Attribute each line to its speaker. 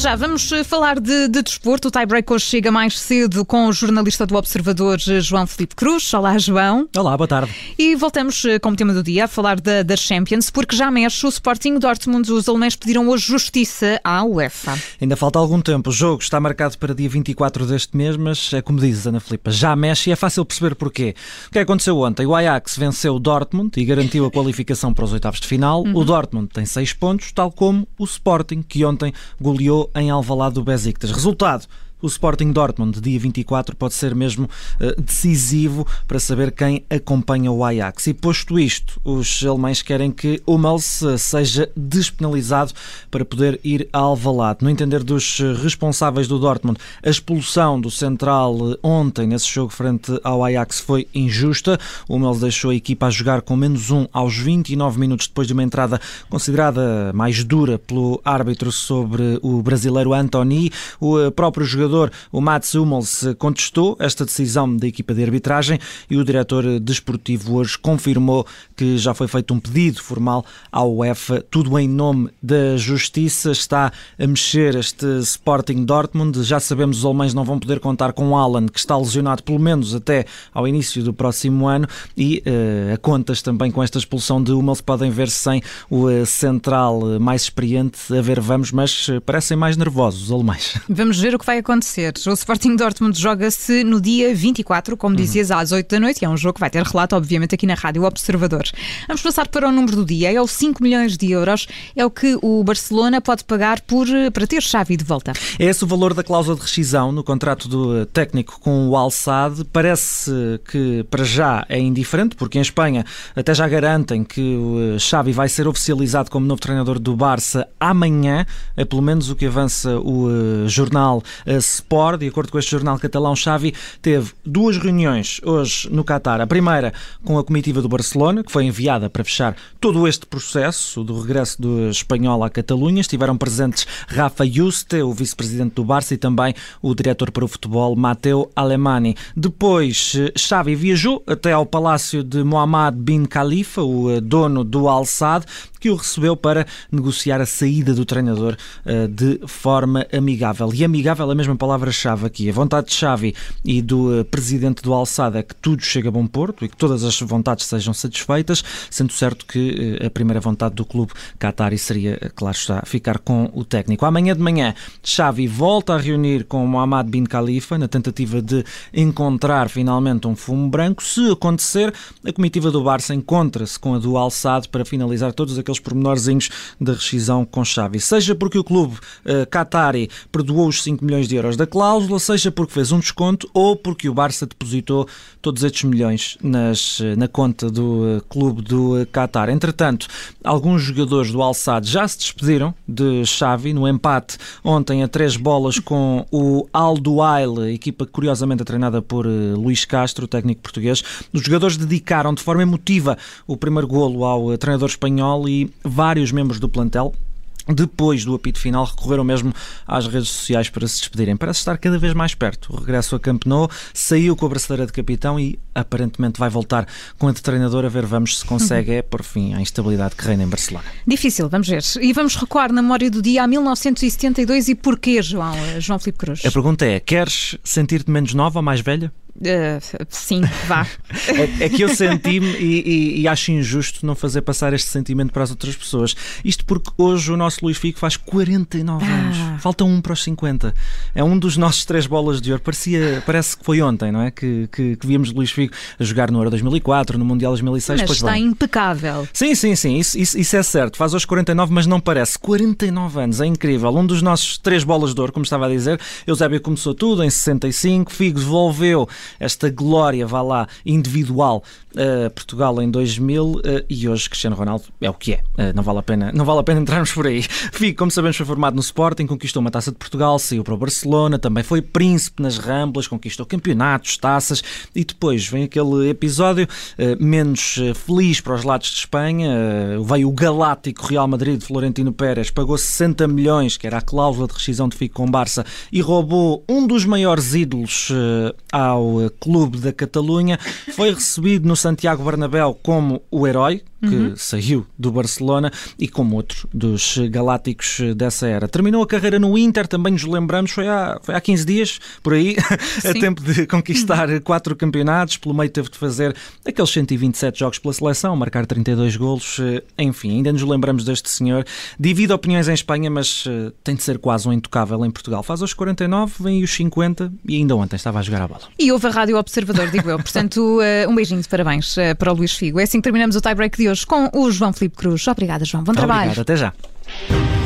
Speaker 1: já, vamos eh, falar de, de desporto. O tiebreak hoje chega mais cedo com o jornalista do Observador, eh, João Felipe Cruz. Olá, João.
Speaker 2: Olá, boa tarde.
Speaker 1: E voltamos eh, como tema do dia a falar da, da Champions, porque já mexe o Sporting Dortmund. Os alemães pediram hoje justiça à UEFA.
Speaker 2: Ainda falta algum tempo. O jogo está marcado para dia 24 deste mês, mas é como diz Ana Filipa, já mexe e é fácil perceber porquê. O que aconteceu ontem? O Ajax venceu o Dortmund e garantiu a qualificação para os oitavos de final. Uhum. O Dortmund tem seis pontos, tal como o Sporting, que ontem goleou em Alvalade do Besiktas. Resultado, o Sporting Dortmund, dia 24, pode ser mesmo uh, decisivo para saber quem acompanha o Ajax. E posto isto, os alemães querem que o Mels eh, seja despenalizado para poder ir a Alvalade. No entender dos eh, responsáveis do Dortmund, a expulsão do central ontem nesse jogo frente ao Ajax foi injusta. O Mels deixou a equipa a jogar com menos um aos 29 minutos depois de uma entrada considerada mais dura pelo árbitro sobre o brasileiro Antoni. O próprio jogador jogador, o Mats Hummels, contestou esta decisão da equipa de arbitragem e o diretor desportivo hoje confirmou que já foi feito um pedido formal à UEFA, tudo em nome da justiça. Está a mexer este Sporting Dortmund. Já sabemos os alemães não vão poder contar com Alan, que está lesionado pelo menos até ao início do próximo ano, e uh, a contas também com esta expulsão de Hummels podem ver-se sem o uh, central mais experiente. A ver, vamos, mas parecem mais nervosos os alemães.
Speaker 1: Vamos ver o que vai acontecer acontecer. O Sporting Dortmund joga-se no dia 24, como uhum. dizias, às 8 da noite, e é um jogo que vai ter relato, obviamente, aqui na Rádio Observador. Vamos passar para o número do dia. É o 5 milhões de euros, é o que o Barcelona pode pagar por, para ter Xavi de volta.
Speaker 2: É esse o valor da cláusula de rescisão no contrato do técnico com o Al-Sadd. Parece que para já é indiferente, porque em Espanha até já garantem que o Xavi vai ser oficializado como novo treinador do Barça amanhã, é pelo menos o que avança o eh, jornal eh, Sport, de acordo com este jornal catalão, Xavi teve duas reuniões hoje no Qatar. A primeira com a comitiva do Barcelona, que foi enviada para fechar todo este processo do regresso do espanhol à Catalunha. Estiveram presentes Rafa Juste, o vice-presidente do Barça, e também o diretor para o futebol, Matteo Alemani. Depois, Xavi viajou até ao palácio de Mohammed bin Khalifa, o eh, dono do Al Sadd, que o recebeu para negociar a saída do treinador uh, de forma amigável. E amigável é a mesma palavra-chave aqui. A vontade de Xavi e do uh, presidente do Alçada é que tudo chegue a bom porto e que todas as vontades sejam satisfeitas, sendo certo que uh, a primeira vontade do clube Qatari seria, claro está, ficar com o técnico. Amanhã de manhã, Xavi volta a reunir com Mohamed bin Khalifa na tentativa de encontrar finalmente um fumo branco. Se acontecer, a comitiva do Barça encontra-se com a do Alçado para finalizar todos aqueles aqueles pormenorzinhos da rescisão com Xavi. Seja porque o clube uh, Qatari perdoou os 5 milhões de euros da cláusula, seja porque fez um desconto ou porque o Barça depositou todos estes milhões nas, eh, na conta do uh, clube do uh, Qatar. Entretanto, alguns jogadores do Al-Sadd já se despediram de Xavi no empate ontem a três bolas com o Al Duail, equipa curiosamente treinada por Luís Castro, técnico português. Os jogadores dedicaram de forma emotiva o primeiro golo ao treinador espanhol e vários membros do plantel depois do apito final, recorreram mesmo às redes sociais para se despedirem. Parece estar cada vez mais perto. O regresso a Camp Nou saiu com a braçadeira de capitão e aparentemente vai voltar com a de treinador a ver vamos se consegue é por fim a instabilidade que reina em Barcelona.
Speaker 1: Difícil, vamos ver. E vamos recuar na memória do dia a 1972 e porquê, João, João Filipe Cruz?
Speaker 2: A pergunta é, queres sentir-te menos nova ou mais velha?
Speaker 1: Uh, sim, vá.
Speaker 2: é, é, que eu senti-me e, e, e, acho injusto não fazer passar este sentimento para as outras pessoas. Isto porque hoje o nosso Luís Figo faz 49 ah. anos. Falta um para os 50. É um dos nossos três bolas de ouro. Parecia, parece que foi ontem, não é? Que, que, que víamos Luís Figo a jogar no Euro 2004, no Mundial 2006.
Speaker 1: Mas está
Speaker 2: bem.
Speaker 1: impecável.
Speaker 2: Sim, sim, sim. Isso, isso, isso, é certo. Faz hoje 49, mas não parece. 49 anos. É incrível. Um dos nossos três bolas de ouro, como estava a dizer. Eusébio começou tudo em 65. Figo devolveu esta glória, vá lá, individual a Portugal em 2000 uh, e hoje Cristiano Ronaldo é o que é. Uh, não, vale a pena, não vale a pena entrarmos por aí. Fico, como sabemos, foi formado no Sporting, conquistou uma taça de Portugal, saiu para o Barcelona, também foi príncipe nas Ramblas, conquistou campeonatos, taças e depois vem aquele episódio uh, menos feliz para os lados de Espanha. veio o galáctico Real Madrid, Florentino Pérez, pagou 60 milhões, que era a cláusula de rescisão de Fico com Barça, e roubou um dos maiores ídolos ao clube da Catalunha. Foi recebido no Santiago Bernabéu como o herói, que uhum. saiu do Barcelona e como outro dos galácticos dessa era. Terminou a carreira no Inter, também nos lembramos, foi há, foi há 15 dias, por aí, a tempo de conquistar quatro campeonatos, pelo meio teve de fazer aqueles 127 jogos pela seleção, marcar 32 golos, enfim, ainda nos lembramos deste senhor. Divide opiniões em Espanha, mas uh, tem de ser quase um intocável em Portugal. Faz aos 49, vem os 50 e ainda ontem estava a jogar a bola.
Speaker 1: E houve a Rádio Observador, digo eu. Portanto, uh, um beijinho de parabéns para o Luís Figo. É assim que terminamos o tie-break de hoje com o João Felipe Cruz. Obrigada, João. Bom trabalho.
Speaker 2: Obrigado, até já.